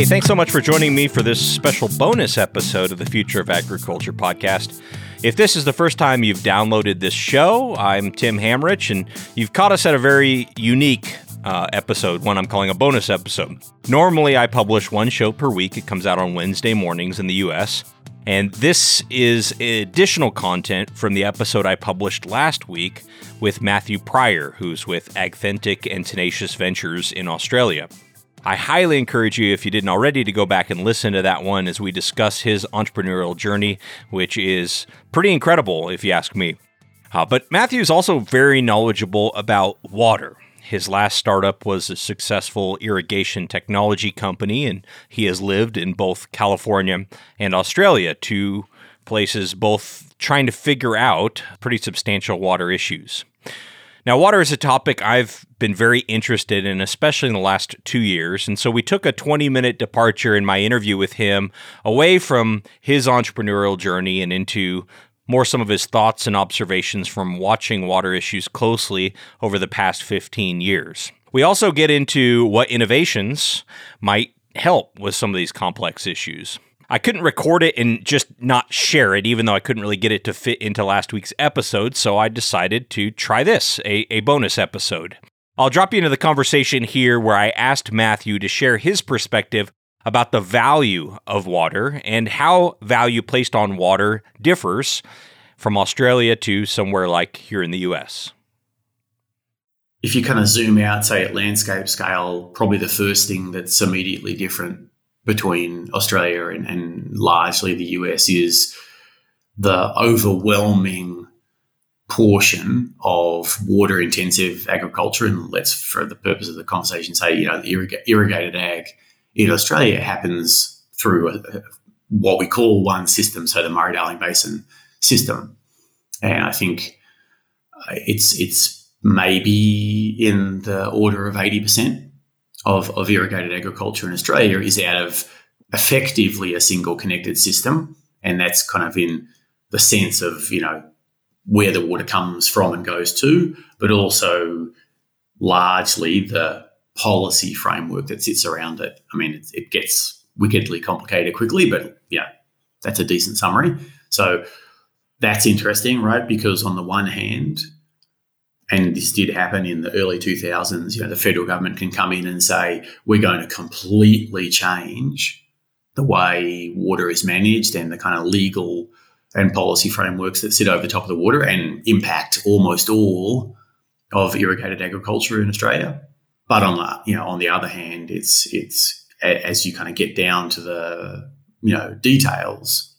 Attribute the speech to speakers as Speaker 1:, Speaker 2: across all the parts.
Speaker 1: Hey, thanks so much for joining me for this special bonus episode of the Future of Agriculture podcast. If this is the first time you've downloaded this show, I'm Tim Hammerich, and you've caught us at a very unique uh, episode, one I'm calling a bonus episode. Normally, I publish one show per week. It comes out on Wednesday mornings in the US. And this is additional content from the episode I published last week with Matthew Pryor, who's with Agthentic and Tenacious Ventures in Australia. I highly encourage you, if you didn't already, to go back and listen to that one as we discuss his entrepreneurial journey, which is pretty incredible, if you ask me. Uh, but Matthew is also very knowledgeable about water. His last startup was a successful irrigation technology company, and he has lived in both California and Australia, two places both trying to figure out pretty substantial water issues. Now, water is a topic I've been very interested in, especially in the last two years. And so we took a 20 minute departure in my interview with him away from his entrepreneurial journey and into more some of his thoughts and observations from watching water issues closely over the past 15 years. We also get into what innovations might help with some of these complex issues. I couldn't record it and just not share it, even though I couldn't really get it to fit into last week's episode. So I decided to try this, a, a bonus episode. I'll drop you into the conversation here where I asked Matthew to share his perspective about the value of water and how value placed on water differs from Australia to somewhere like here in the US.
Speaker 2: If you kind of zoom out, say at landscape scale, probably the first thing that's immediately different between Australia and, and largely the US is the overwhelming portion of water intensive agriculture. And let's, for the purpose of the conversation, say, you know, the irrig- irrigated ag in Australia happens through a, a, what we call one system, so the Murray Darling Basin system. And I think uh, it's, it's maybe in the order of 80% of, of irrigated agriculture in Australia is out of effectively a single connected system. And that's kind of in the sense of, you know, where the water comes from and goes to, but also largely the policy framework that sits around it. I mean, it, it gets wickedly complicated quickly, but yeah, that's a decent summary. So that's interesting, right? Because on the one hand, and this did happen in the early 2000s, you know, the federal government can come in and say, we're going to completely change the way water is managed and the kind of legal and policy frameworks that sit over the top of the water and impact almost all of irrigated agriculture in Australia. But on the, you know, on the other hand, it's, it's, as you kind of get down to the, you know, details,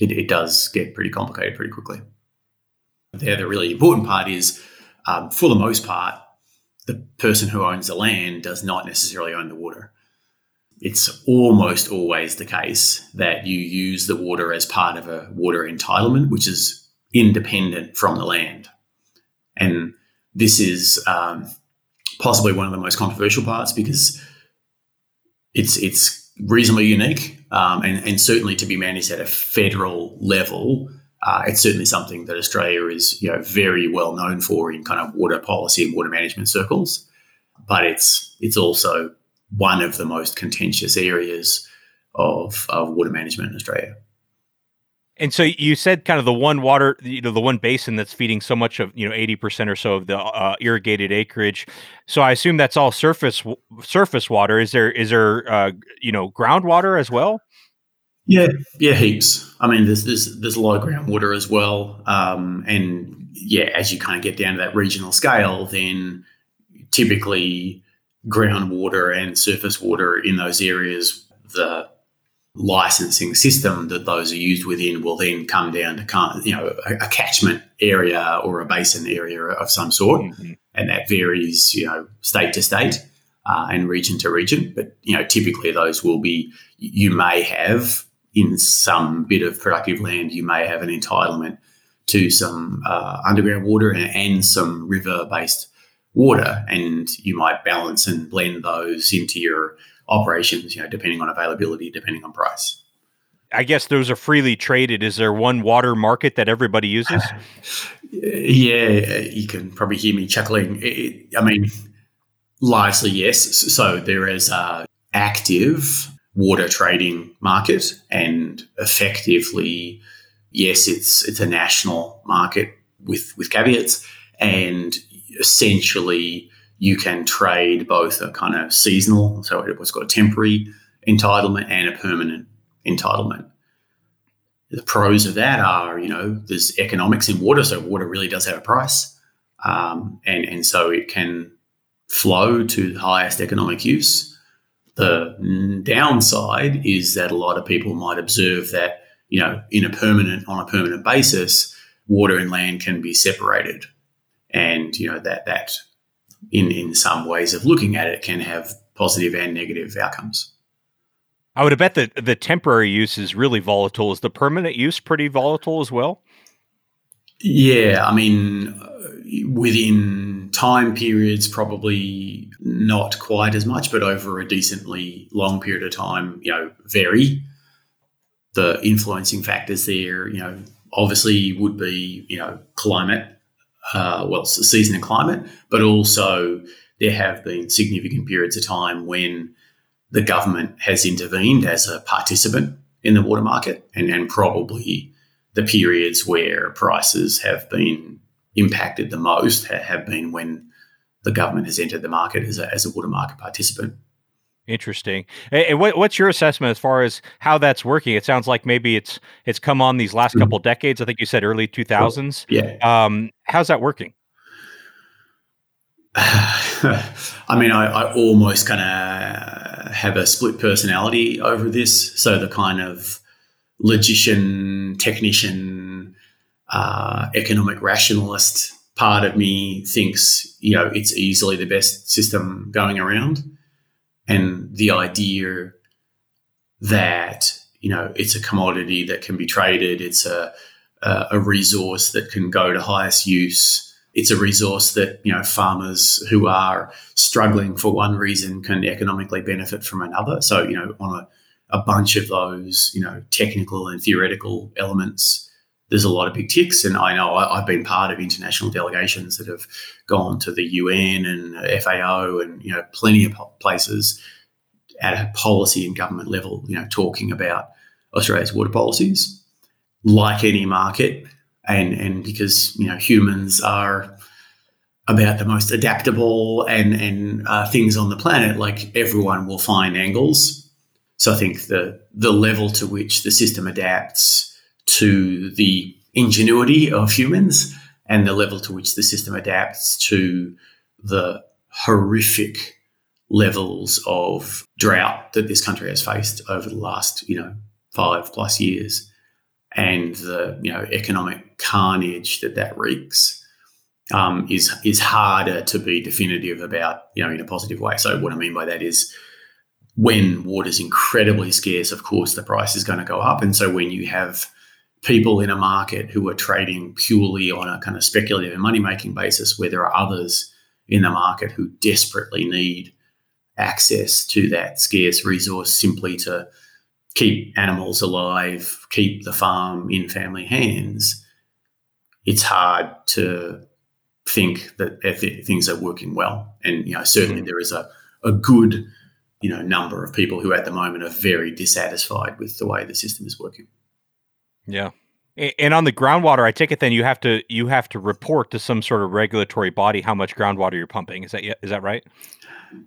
Speaker 2: it, it does get pretty complicated pretty quickly. There, the really important part is um, for the most part, the person who owns the land does not necessarily own the water. It's almost always the case that you use the water as part of a water entitlement, which is independent from the land. And this is um, possibly one of the most controversial parts because it's it's reasonably unique um, and, and certainly to be managed at a federal level uh, it's certainly something that Australia is, you know, very well known for in kind of water policy and water management circles. But it's it's also one of the most contentious areas of, of water management in Australia.
Speaker 1: And so you said kind of the one water, you know, the one basin that's feeding so much of, you know, 80% or so of the uh, irrigated acreage. So I assume that's all surface surface water. Is there is there uh, you know, groundwater as well?
Speaker 2: Yeah, yeah, heaps. I mean, there's there's there's a lot of groundwater as well, um, and yeah, as you kind of get down to that regional scale, then typically groundwater and surface water in those areas, the licensing system that those are used within will then come down to you know a, a catchment area or a basin area of some sort, mm-hmm. and that varies you know state to state uh, and region to region. But you know typically those will be you may have in some bit of productive land, you may have an entitlement to some uh, underground water and, and some river based water, and you might balance and blend those into your operations, you know, depending on availability, depending on price.
Speaker 1: I guess those are freely traded. Is there one water market that everybody uses?
Speaker 2: yeah, you can probably hear me chuckling. It, I mean, largely yes. So there is uh, active water trading market, and effectively, yes, it's it's a national market with with caveats, and essentially you can trade both a kind of seasonal, so it was got a temporary entitlement and a permanent entitlement. The pros of that are, you know, there's economics in water, so water really does have a price, um, and and so it can flow to the highest economic use. The downside is that a lot of people might observe that, you know, in a permanent on a permanent basis, water and land can be separated, and you know that that in in some ways of looking at it can have positive and negative outcomes.
Speaker 1: I would bet that the temporary use is really volatile. Is the permanent use pretty volatile as well?
Speaker 2: Yeah, I mean, within time periods, probably not quite as much, but over a decently long period of time, you know, vary. The influencing factors there, you know, obviously would be, you know, climate, uh, well, season and climate, but also there have been significant periods of time when the government has intervened as a participant in the water market and, and probably the periods where prices have been impacted the most have been when the government has entered the market as a, as a water market participant.
Speaker 1: Interesting. And what, what's your assessment as far as how that's working? It sounds like maybe it's it's come on these last mm-hmm. couple decades. I think you said early two thousands.
Speaker 2: Yeah.
Speaker 1: Um, how's that working?
Speaker 2: I mean, I, I almost kind of have a split personality over this. So the kind of logician, technician, uh, economic rationalist part of me thinks, you know, it's easily the best system going around. And the idea that, you know, it's a commodity that can be traded, it's a, a resource that can go to highest use it's a resource that you know farmers who are struggling for one reason can economically benefit from another. So you know on a, a bunch of those you know technical and theoretical elements, there's a lot of big ticks. And I know I, have been part of international delegations that have gone to the UN and FAO and you know plenty of places at a policy and government level, you know, talking about Australia's water policies. Like any market, and and because you know humans are about the most adaptable and and uh, things on the planet, like everyone will find angles. So I think the the level to which the system adapts to the ingenuity of humans and the level to which the system adapts to the horrific levels of drought that this country has faced over the last you know five plus years and the you know economic carnage that that wreaks um, is is harder to be definitive about you know in a positive way. So what I mean by that is when water is incredibly scarce, of course the price is going to go up, and so when you have people in a market who are trading purely on a kind of speculative and money making basis, where there are others in the market who desperately need access to that scarce resource simply to keep animals alive, keep the farm in family hands, it's hard to think that things are working well. And you know, certainly mm-hmm. there is a, a good you know number of people who at the moment are very dissatisfied with the way the system is working.
Speaker 1: Yeah. And on the groundwater, I take it then you have to you have to report to some sort of regulatory body how much groundwater you're pumping. Is that is that right?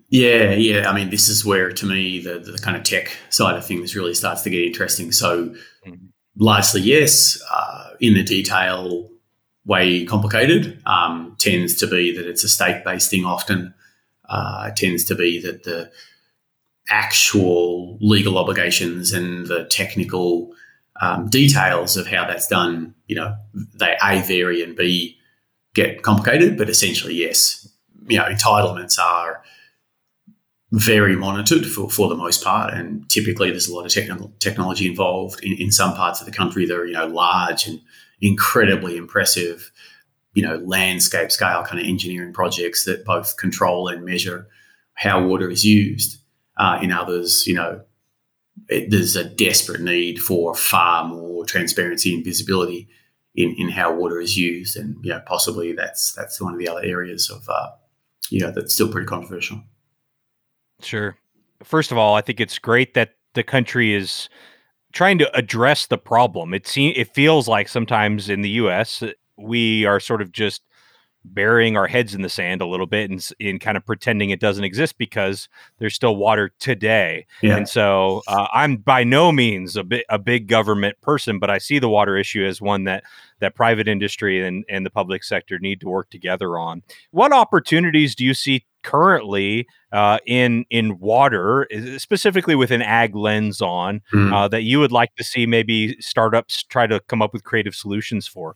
Speaker 2: Yeah, yeah. I mean, this is where, to me, the, the kind of tech side of things really starts to get interesting. So, mm-hmm. largely, yes. Uh, in the detail, way complicated. Um, tends to be that it's a state based thing often. Uh, tends to be that the actual legal obligations and the technical um, details of how that's done, you know, they A, vary and B, get complicated. But essentially, yes, you know, entitlements are very monitored for, for the most part. And typically there's a lot of technical technology involved in, in some parts of the country that are, you know, large and incredibly impressive, you know, landscape scale kind of engineering projects that both control and measure how water is used. Uh, in others, you know, it, there's a desperate need for far more transparency and visibility in, in how water is used. And, you know, possibly that's, that's one of the other areas of, uh, you know, that's still pretty controversial.
Speaker 1: Sure. First of all, I think it's great that the country is trying to address the problem. It seems it feels like sometimes in the U.S. we are sort of just burying our heads in the sand a little bit and in kind of pretending it doesn't exist because there's still water today. Yeah. And so uh, I'm by no means a bit a big government person, but I see the water issue as one that that private industry and, and the public sector need to work together on. What opportunities do you see currently uh, in in water, specifically with an ag lens on, mm. uh, that you would like to see maybe startups try to come up with creative solutions for?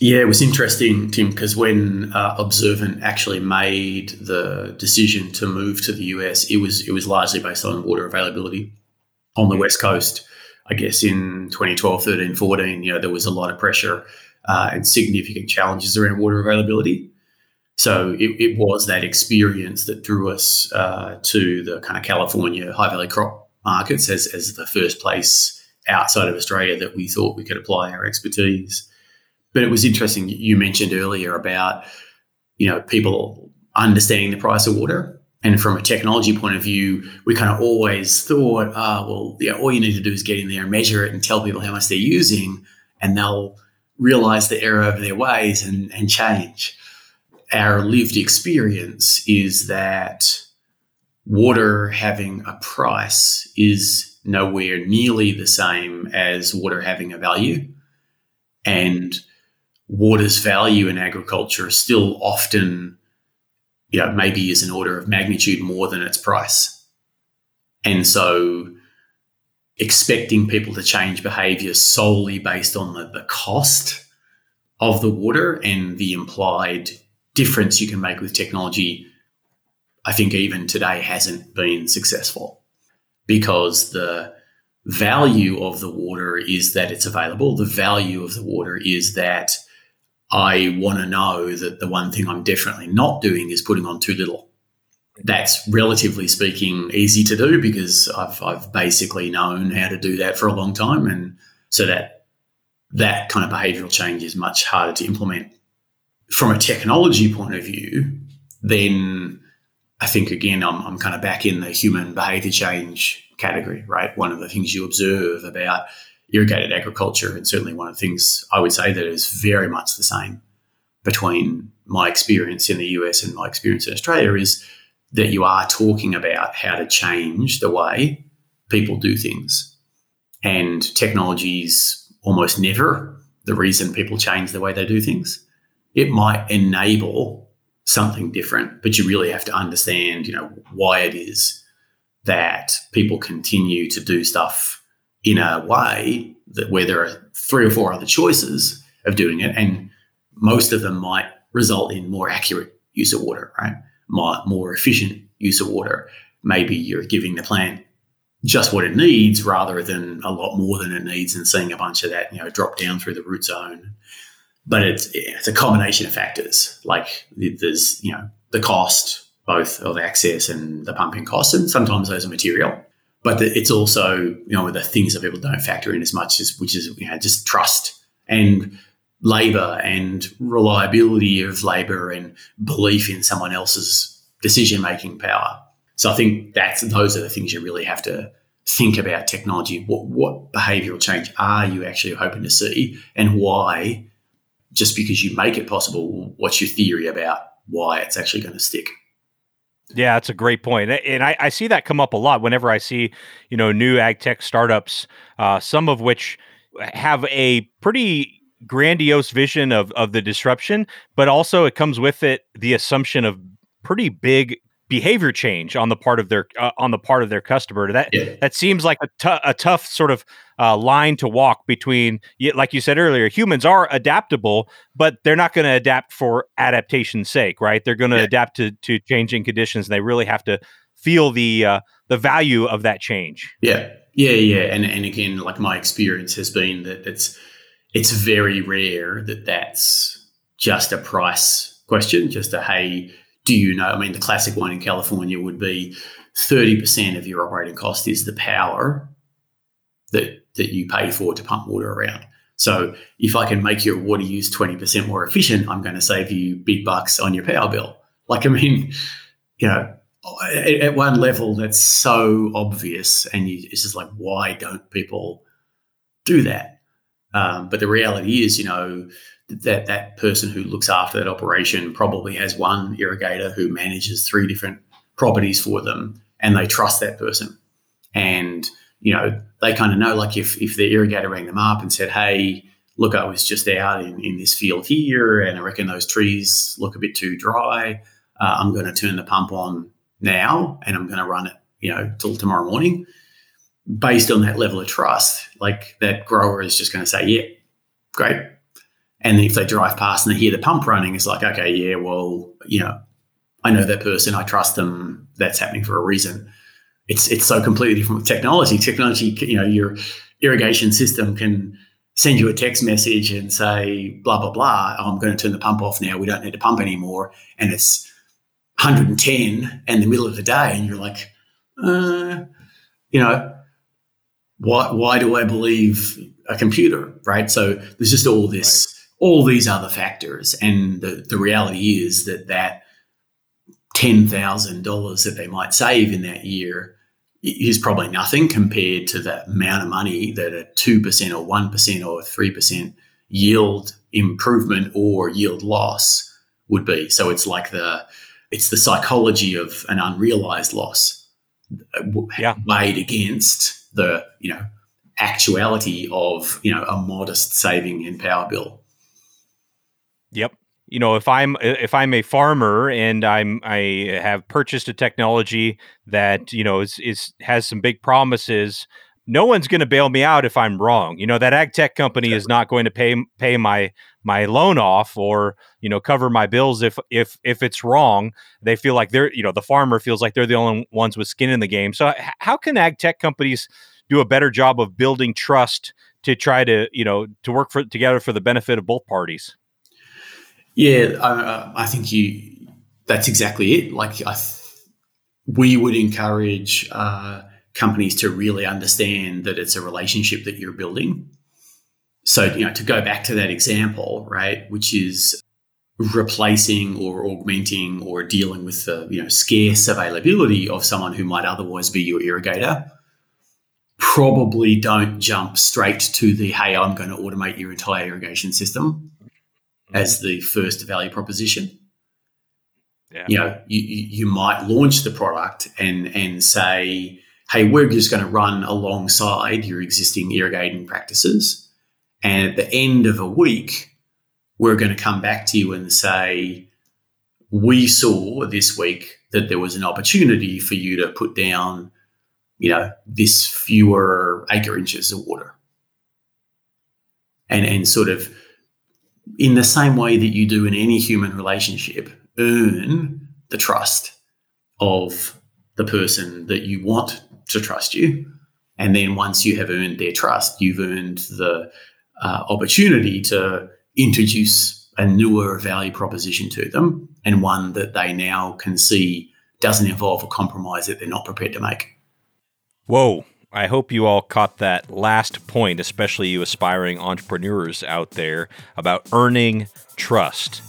Speaker 2: Yeah, it was interesting, Tim, because when uh, Observant actually made the decision to move to the US, it was it was largely based on water availability on the west coast. I guess in 2012, 13, 14, you know, there was a lot of pressure uh, and significant challenges around water availability. So it, it was that experience that drew us uh, to the kind of California high valley crop markets as, as the first place outside of Australia that we thought we could apply our expertise. But it was interesting. You mentioned earlier about you know people understanding the price of water, and from a technology point of view, we kind of always thought, ah, oh, well, yeah, all you need to do is get in there and measure it and tell people how much they're using, and they'll realize the error of their ways and, and change. Our lived experience is that water having a price is nowhere nearly the same as water having a value. And water's value in agriculture is still often, you know, maybe is an order of magnitude more than its price. And so expecting people to change behavior solely based on the, the cost of the water and the implied difference you can make with technology, I think even today hasn't been successful because the value of the water is that it's available. The value of the water is that I want to know that the one thing I'm definitely not doing is putting on too little. That's relatively speaking easy to do because I've, I've basically known how to do that for a long time. And so that that kind of behavioral change is much harder to implement. From a technology point of view, then I think again, I'm, I'm kind of back in the human behavior change category, right? One of the things you observe about irrigated agriculture. And certainly one of the things I would say that is very much the same between my experience in the US and my experience in Australia is that you are talking about how to change the way people do things. And technology is almost never the reason people change the way they do things. It might enable something different, but you really have to understand, you know, why it is that people continue to do stuff in a way that where there are three or four other choices of doing it, and most of them might result in more accurate use of water, right? More, more efficient use of water. Maybe you're giving the plant just what it needs rather than a lot more than it needs and seeing a bunch of that, you know, drop down through the root zone. But it's it's a combination of factors. Like there's, you know, the cost both of access and the pumping costs, and sometimes those are material but the, it's also you know the things that people don't factor in as much as which is you know just trust and labor and reliability of labor and belief in someone else's decision making power. So I think that's those are the things you really have to think about technology. What what behavioural change are you actually hoping to see, and why? Just because you make it possible, what's your theory about why it's actually going to stick?
Speaker 1: Yeah, that's a great point, and I, I, see that come up a lot whenever I see you know new ag tech startups, uh, some of which have a pretty grandiose vision of of the disruption, but also it comes with it the assumption of pretty big behavior change on the part of their uh, on the part of their customer. That yeah. that seems like a, t- a tough sort of uh, line to walk between. Like you said earlier, humans are adaptable, but they're not going to adapt for adaptation's sake, right? They're going to yeah. adapt to to changing conditions, and they really have to feel the uh, the value of that change.
Speaker 2: Yeah, yeah, yeah. And and again, like my experience has been that it's it's very rare that that's just a price question, just a hey do you know? I mean, the classic one in California would be 30% of your operating cost is the power that, that you pay for to pump water around. So if I can make your water use 20% more efficient, I'm going to save you big bucks on your power bill. Like, I mean, you know, at, at one level, that's so obvious, and you, it's just like, why don't people do that? Um, but the reality is, you know, that that person who looks after that operation probably has one irrigator who manages three different properties for them, and they trust that person. And you know, they kind of know, like, if if the irrigator rang them up and said, "Hey, look, I was just out in, in this field here, and I reckon those trees look a bit too dry. Uh, I'm going to turn the pump on now, and I'm going to run it, you know, till tomorrow morning." Based on that level of trust, like that grower is just going to say, "Yeah, great." And if they drive past and they hear the pump running, it's like, okay, yeah, well, you know, I know that person, I trust them. That's happening for a reason. It's it's so completely different with technology. Technology, you know, your irrigation system can send you a text message and say blah blah blah. I'm going to turn the pump off now. We don't need to pump anymore, and it's 110 in the middle of the day, and you're like, uh, you know, why why do I believe a computer, right? So there's just all this. Right all these other factors. And the, the reality is that that $10,000 that they might save in that year is probably nothing compared to the amount of money that a 2% or 1% or 3% yield improvement or yield loss would be. So it's like the it's the psychology of an unrealized loss
Speaker 1: yeah.
Speaker 2: weighed against the, you know, actuality of, you know, a modest saving in power bill.
Speaker 1: Yep. You know, if I'm if I'm a farmer and I'm I have purchased a technology that you know is is has some big promises, no one's going to bail me out if I'm wrong. You know, that ag tech company is not going to pay pay my my loan off or you know cover my bills if if if it's wrong. They feel like they're you know the farmer feels like they're the only ones with skin in the game. So how can ag tech companies do a better job of building trust to try to you know to work for together for the benefit of both parties?
Speaker 2: Yeah, I, I think you. That's exactly it. Like I, we would encourage uh, companies to really understand that it's a relationship that you're building. So you know, to go back to that example, right, which is replacing or augmenting or dealing with the you know scarce availability of someone who might otherwise be your irrigator probably don't jump straight to the hey i'm going to automate your entire irrigation system as the first value proposition. Yeah. You know, you, you might launch the product and and say, hey, we're just going to run alongside your existing irrigating practices. And at the end of a week, we're going to come back to you and say, we saw this week that there was an opportunity for you to put down, you know, this fewer acre inches of water. And and sort of in the same way that you do in any human relationship, earn the trust of the person that you want to trust you. And then once you have earned their trust, you've earned the uh, opportunity to introduce a newer value proposition to them and one that they now can see doesn't involve a compromise that they're not prepared to make.
Speaker 1: Whoa. I hope you all caught that last point, especially you aspiring entrepreneurs out there, about earning trust.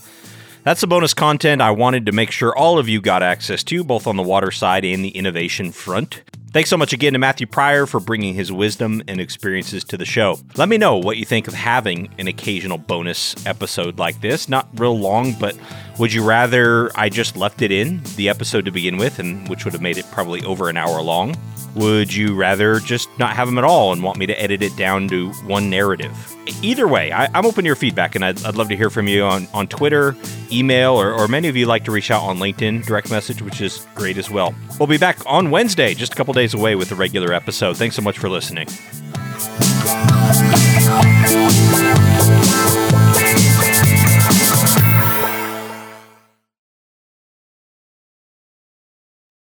Speaker 1: That's the bonus content I wanted to make sure all of you got access to, both on the water side and the innovation front. Thanks so much again to Matthew Pryor for bringing his wisdom and experiences to the show. Let me know what you think of having an occasional bonus episode like this. Not real long, but would you rather I just left it in the episode to begin with, and which would have made it probably over an hour long? Would you rather just not have them at all and want me to edit it down to one narrative? Either way, I, am open to your feedback, and I'd, I'd, love to hear from you on, on Twitter, email, or, or many of you like to reach out on LinkedIn direct message, which is great as well. We'll be back on Wednesday, just a couple days away with a regular episode. Thanks so much for listening.